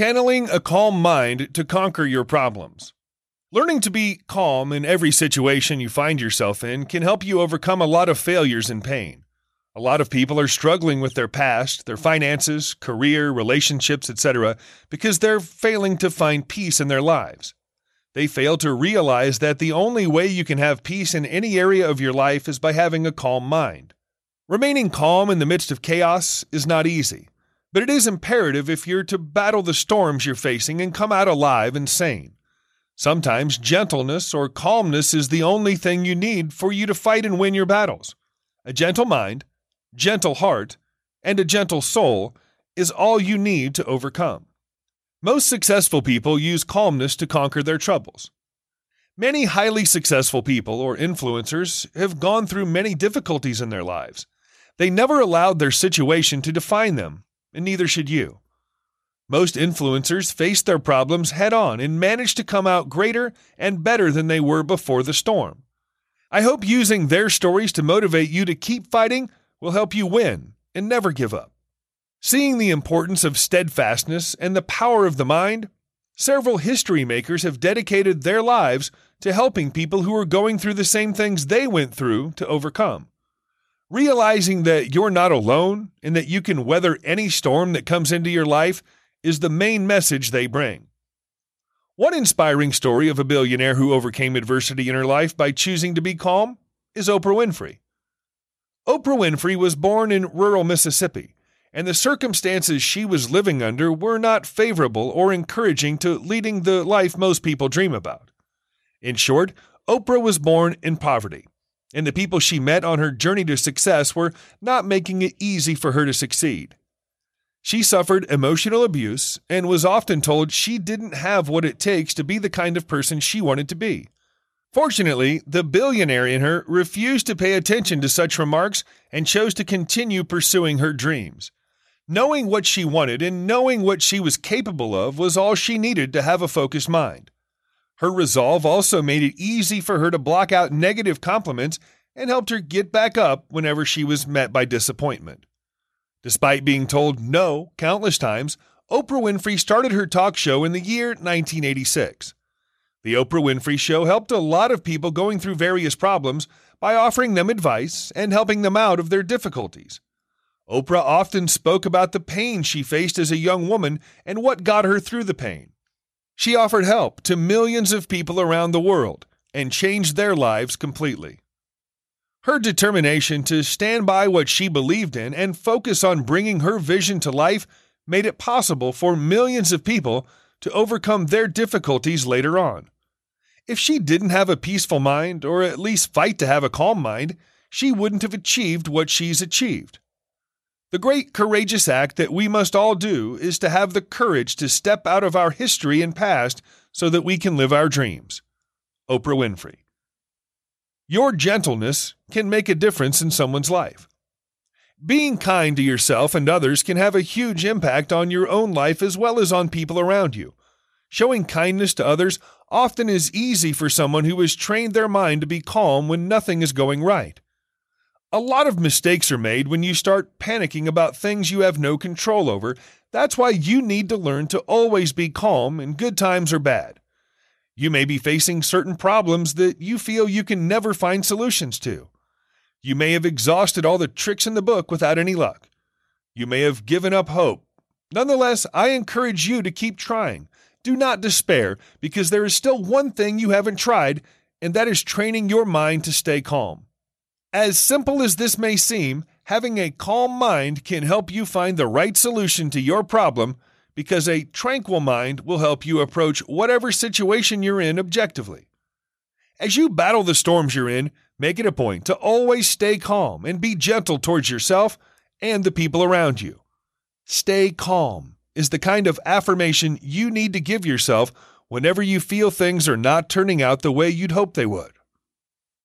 channeling a calm mind to conquer your problems. Learning to be calm in every situation you find yourself in can help you overcome a lot of failures and pain. A lot of people are struggling with their past, their finances, career, relationships, etc., because they're failing to find peace in their lives. They fail to realize that the only way you can have peace in any area of your life is by having a calm mind. Remaining calm in the midst of chaos is not easy, but it is imperative if you're to battle the storms you're facing and come out alive and sane. Sometimes gentleness or calmness is the only thing you need for you to fight and win your battles. A gentle mind, gentle heart, and a gentle soul is all you need to overcome. Most successful people use calmness to conquer their troubles. Many highly successful people or influencers have gone through many difficulties in their lives. They never allowed their situation to define them, and neither should you. Most influencers face their problems head on and manage to come out greater and better than they were before the storm. I hope using their stories to motivate you to keep fighting will help you win and never give up. Seeing the importance of steadfastness and the power of the mind, several history makers have dedicated their lives to helping people who are going through the same things they went through to overcome. Realizing that you're not alone and that you can weather any storm that comes into your life is the main message they bring. One inspiring story of a billionaire who overcame adversity in her life by choosing to be calm is Oprah Winfrey. Oprah Winfrey was born in rural Mississippi, and the circumstances she was living under were not favorable or encouraging to leading the life most people dream about. In short, Oprah was born in poverty, and the people she met on her journey to success were not making it easy for her to succeed. She suffered emotional abuse and was often told she didn't have what it takes to be the kind of person she wanted to be. Fortunately, the billionaire in her refused to pay attention to such remarks and chose to continue pursuing her dreams. Knowing what she wanted and knowing what she was capable of was all she needed to have a focused mind. Her resolve also made it easy for her to block out negative compliments and helped her get back up whenever she was met by disappointment. Despite being told no countless times, Oprah Winfrey started her talk show in the year 1986. The Oprah Winfrey Show helped a lot of people going through various problems by offering them advice and helping them out of their difficulties. Oprah often spoke about the pain she faced as a young woman and what got her through the pain. She offered help to millions of people around the world and changed their lives completely. Her determination to stand by what she believed in and focus on bringing her vision to life made it possible for millions of people to overcome their difficulties later on. If she didn't have a peaceful mind, or at least fight to have a calm mind, she wouldn't have achieved what she's achieved. The great courageous act that we must all do is to have the courage to step out of our history and past so that we can live our dreams. Oprah Winfrey. Your gentleness can make a difference in someone's life. Being kind to yourself and others can have a huge impact on your own life as well as on people around you. Showing kindness to others often is easy for someone who has trained their mind to be calm when nothing is going right. A lot of mistakes are made when you start panicking about things you have no control over. That's why you need to learn to always be calm in good times or bad. You may be facing certain problems that you feel you can never find solutions to. You may have exhausted all the tricks in the book without any luck. You may have given up hope. Nonetheless, I encourage you to keep trying. Do not despair, because there is still one thing you haven't tried, and that is training your mind to stay calm. As simple as this may seem, having a calm mind can help you find the right solution to your problem because a tranquil mind will help you approach whatever situation you're in objectively. As you battle the storms you're in, Make it a point to always stay calm and be gentle towards yourself and the people around you. Stay calm is the kind of affirmation you need to give yourself whenever you feel things are not turning out the way you'd hope they would.